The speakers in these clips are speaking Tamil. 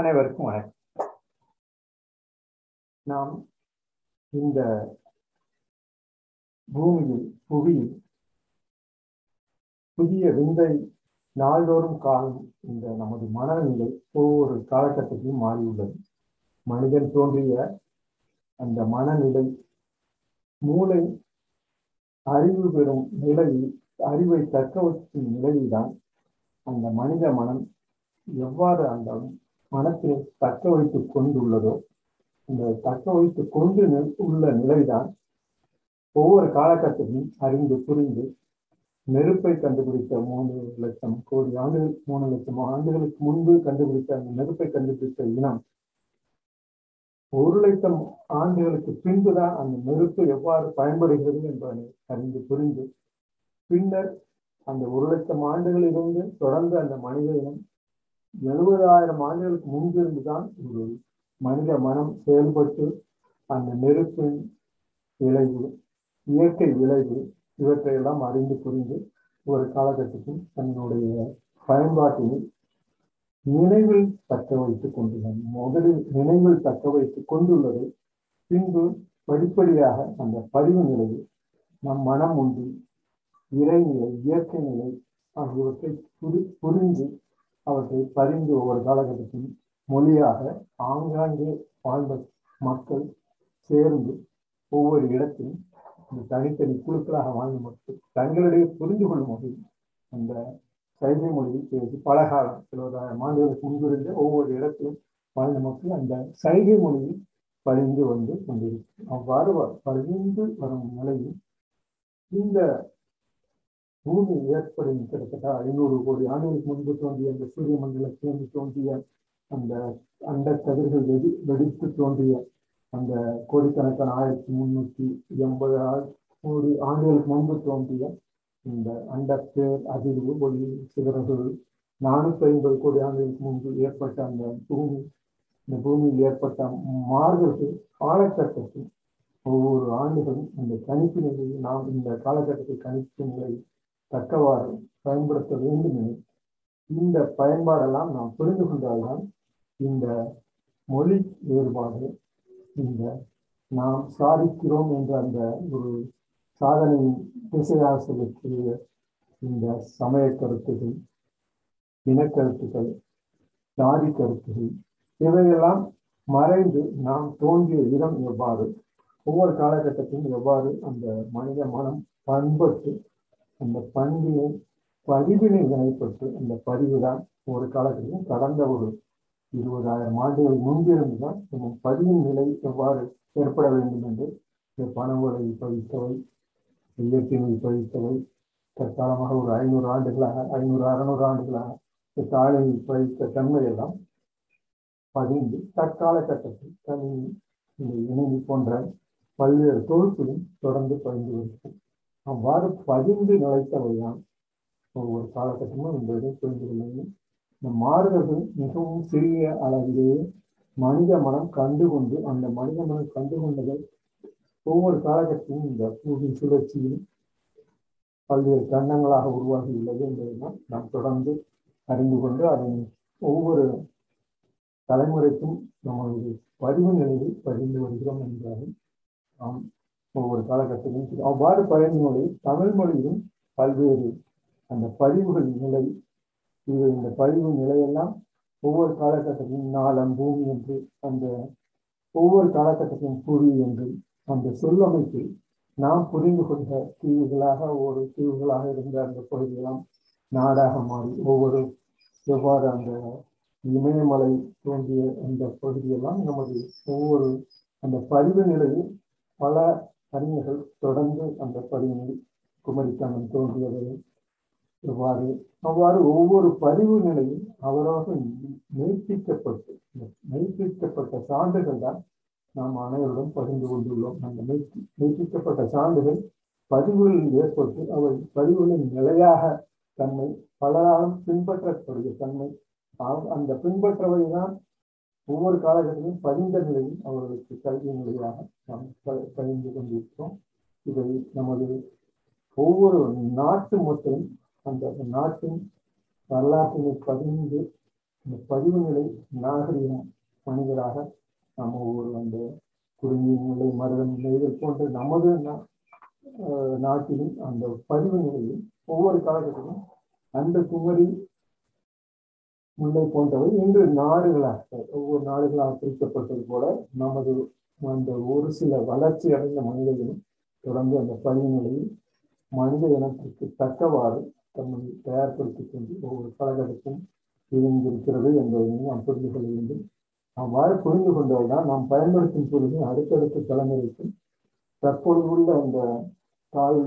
அனைவருக்கும் வணக்கம். நாம் இந்த பூமியில் புவியில் புதிய விந்தை நாள்தோறும் காணும் இந்த நமது மனநிலை ஒவ்வொரு காலகட்டத்திலும் மாறியுள்ளது. மனிதன் தோன்றிய அந்த மனநிலை மூளை அறிவு பெறும் நிலையில் அறிவை தக்க வைக்கும் நிலையில்தான் அந்த மனித மனம் எவ்வாறு அந்த மனத்தை தக்க வைத்துக் கொண்டுள்ளதோ இந்த தக்க வைத்துக் கொண்டு உள்ள நிலைதான் ஒவ்வொரு காலகட்டத்திலும் அறிந்து புரிந்து நெருப்பை கண்டுபிடித்த மூணு லட்சம் கோடி ஆண்டுகள் மூணு லட்சம் ஆண்டுகளுக்கு முன்பு கண்டுபிடித்த அந்த நெருப்பை கண்டுபிடித்த இனம் ஒரு லட்சம் ஆண்டுகளுக்கு பின்புதான் அந்த நெருப்பு எவ்வாறு பயன்படுகிறது என்பதை அறிந்து புரிந்து பின்னர் அந்த ஒரு லட்சம் ஆண்டுகளிலிருந்து தொடர்ந்து அந்த மனித இனம் எழுபதாயிரம் ஆண்டுகளுக்கு முன்பிருந்து தான் ஒரு மனித மனம் செயல்பட்டு அந்த நெருப்பின் விளைவு இயற்கை விளைவு இவற்றையெல்லாம் அறிந்து புரிந்து ஒரு காலகட்டத்தில் தன்னுடைய பயன்பாட்டினை நினைவில் தக்க வைத்துக் கொண்டுள்ளது. முதலில் நினைவில் தக்க வைத்துக் கொண்டுள்ளதை. பின்பு படிப்படியாக அந்த பதிவு நிலையில் நம் மனம் உண்டு இறைநிலை இயற்கை நிலை ஆகியவற்றை புரி புரிந்து அவற்றை பரிந்து ஒவ்வொரு காலகட்டத்தின் மொழியாக ஆங்காங்கே வாழ்ந்த மக்கள் சேர்ந்து ஒவ்வொரு இடத்திலும் இந்த தனித்தனி குழுக்களாக வாழ்ந்த மக்கள் தங்களிடையே புரிந்து கொள்ளும் வகையில் அந்த சைகை மொழியை பேசி பல காலம் ஆண்டுகளுக்கு முன்பிருந்த ஒவ்வொரு இடத்திலும் வாழ்ந்த மக்கள் அந்த சைகை மொழியை பதிந்து வந்து கொண்டிருக்கு அவ்வாறு பதிந்து வரும் நிலையில் இந்த பூமி ஏற்படும் கிட்டத்தட்ட ஐநூறு கோடி ஆண்டுகளுக்கு முன்பு தோன்றிய அந்த சூரிய மண்டலத்திலிருந்து தோன்றிய அந்த அண்ட கதிர்கள் வெடி வெடித்து தோன்றிய அந்த கோடிக்கணக்கான ஆயிரத்தி முன்னூத்தி எண்பது கோடி ஆண்டுகளுக்கு முன்பு தோன்றிய இந்த அண்டப்பேர் அதிர்வு ஒளி சிதறல்கள் நானூத்தி ஐம்பது கோடி ஆண்டுகளுக்கு முன்பு ஏற்பட்ட அந்த பூமி இந்த பூமியில் ஏற்பட்ட மாறுதல்கள் காலகட்டத்தில் ஒவ்வொரு ஆண்டுகளும் அந்த கணிப்பு நிலையை நாம் இந்த காலகட்டத்தில் கணிப்பு நிலை தக்கவாறு பயன்படுத்த வேண்டும் என இந்த பயன்பாடெல்லாம் நாம் புரிந்து கொண்டால்தான் இந்த மொழி வேறுபாடு இந்த நாம் சாதிக்கிறோம் என்ற அந்த ஒரு சாதனையின் திசையாக செல்லக்கூடிய இந்த சமய கருத்துகள் இனக்கருத்துக்கள் ஜாதி கருத்துகள் இவையெல்லாம் மறைந்து நாம் தோன்றிய இடம் எவ்வாறு? ஒவ்வொரு காலகட்டத்திலும் எவ்வாறு அந்த மனித மனம் பண்பட்டு அந்த பண்பினை பதிவினை வினைப்பட்டு அந்த பதிவு தான் ஒரு காலகட்டத்தில் கடந்த ஒரு இருபதாயிரம் ஆண்டுகள் முன்பிருந்து தான் நம்ம பதிவின் நிலை எவ்வாறு ஏற்பட வேண்டும் என்று பணங்களை பதித்தவை இயற்கையை பதித்தவை தற்காலமாக ஒரு ஐநூறு ஆண்டுகளாக ஐநூறு அறுநூறு ஆண்டுகளாக தாளை பதித்த தன்மையெல்லாம் பதிந்து தற்காலகட்டத்தில் கணினி இந்த இணைவு போன்ற பல்வேறு தொகுப்புகளும் தொடர்ந்து பதிந்து வருகிறது. அவ்வாறு பதிந்து நிலைத்தவைதான் ஒவ்வொரு காலகட்டமும் இந்த புரிந்து கொள்ளுங்கள் இந்த மாறுதல்கள் மிகவும் சிறிய அளவிலேயே மனித மனம் கண்டுகொண்டு அந்த மனித மனம் கண்டுகொண்டதை ஒவ்வொரு காலகட்டத்திலும் இந்த பூவின் சுழற்சியில் பல்வேறு கண்டங்களாக உருவாகியுள்ளது என்பதைதான் நாம் தொடர்ந்து அறிந்து கொண்டு அதன் ஒவ்வொரு தலைமுறைக்கும் நமது பதிவு நிலையில் பதிந்து வருகிறோம் என்றாலும் நாம் ஒவ்வொரு காலகட்டத்திலும் அவ்வாறு பயன் தமிழ் மொழியிலும் பல்வேறு அந்த பதிவுகள் நிலை. இது இந்த பதிவு நிலையெல்லாம் ஒவ்வொரு காலகட்டத்திலும் நாளம் பூமி என்று அந்த ஒவ்வொரு காலகட்டத்திலும் புவி என்று அந்த சொல்லமைப்பில் நாம் புரிந்து கொண்ட தீவுகளாக ஒவ்வொரு தீவுகளாக இருந்த அந்த பகுதியெல்லாம் நாடாக மாறி ஒவ்வொரு எவ்வாறு அந்த இமயமலை தோன்றிய அந்த பகுதியெல்லாம் நமது ஒவ்வொரு அந்த பதிவு நிலையில் பல அறிஞர்கள் தொடர்ந்து அந்த பதிவு நிலை குமரிக்கானம் இவ்வாறு அவ்வாறு ஒவ்வொரு பதிவு நிலையும் அவராக மெய்ப்பிக்கப்பட்டு மெய்ப்பிக்கப்பட்ட சான்றுகள் தான் நாம் அனைவருடன் பகிர்ந்து கொண்டுள்ளோம். அந்த மெய்ப்பி மெய்ப்பிக்கப்பட்ட சான்றுகள் பதிவுகளில் ஏற்பட்டு அவை பதிவுகளின் நிலையாக தன்மை பலராலும் பின்பற்றக்கூடிய தன்மை அந்த பின்பற்றவை தான் ஒவ்வொரு காலகட்டத்திலும் பதிந்த நிலையில் அவர்களுக்கு கல்வி நிலையாக நாம் பகிர்ந்து கொண்டிருக்கிறோம். இதை நமது ஒவ்வொரு நாட்டு மக்களும் அந்த நாட்டின் வரலாற்றினை பதிந்து இந்த பதிவு நிலை நாகரிகம் மனிதராக நம்ம ஒவ்வொரு அந்த குறுங்கி நிலை மருதம் நிலைகள் போன்ற நமது நா- நாட்டிலும் அந்த பதிவு நிலையில் ஒவ்வொரு காலகட்டத்திலும் அந்த குமரி முல்லை போன்றவை இன்று நாடுகளாக ஒவ்வொரு நாடுகளாக பிரிக்கப்பட்டது போல நமது அந்த ஒரு சில வளர்ச்சி அடைந்த மனிதர்களும் தொடர்ந்து அந்த பதிவு நிலையில் மனித இனத்திற்கு தக்கவாறு தம்மை தயார்படுத்திக் கொண்டு ஒவ்வொரு காலகட்டத்திலும் இருந்திருக்கிறது என்பதை நாம் புரிந்து கொள்ள வேண்டும். அவ்வாறு புரிந்து கொண்டதுதான் நாம் பயன்படுத்தும் பொழுது அடுத்தடுத்த தலைமுறைக்கும் தற்பொழுது உள்ள அந்த தாய்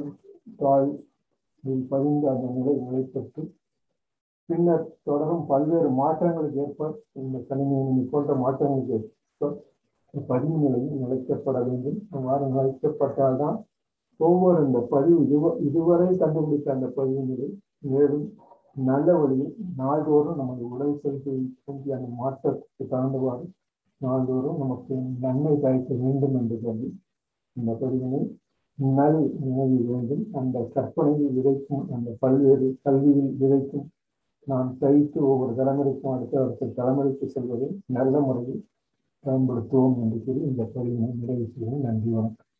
தாய் பதிந்த அந்த நிலை நிலைப்பட்டு பின்னர் தொடரும் பல்வேறு மாற்றங்களுக்கு ஏற்ப இந்த கணினியின் போன்ற மாற்றங்களுக்கு ஏற்ப பதிவு நிலையில் நிலைக்கப்பட வேண்டும். அவ்வாறு நிலைக்கப்பட்டால்தான் ஒவ்வொரு இந்த பதிவு இதுவ இதுவரை கண்டுபிடித்த அந்த பதிவு நிலை மேலும் நல்ல வழியில் நாள்தோறும் நமது உடல் செலுத்தி அந்த மாற்றத்துக்கு தகுந்தவாறு நாள்தோறும் நமக்கு நன்மை பயக்க வேண்டும் என்று சொல்லி இந்த பதிவினை நல் நினைவு வேண்டும். அந்த கற்பனையில் விதைக்கும் அந்த பல்வேறு கல்வியில் விதைக்கும் நாம் தைத்து ஒவ்வொரு தலைமுறைக்கும் அடுத்த அடுத்த தலைமுறைக்கு செல்வதை நல்ல முறையில் பயன்படுத்துவோம் என்று கூறி இந்த பதிவினை நிறைவு செய்வோம் நன்றி வணக்கம்.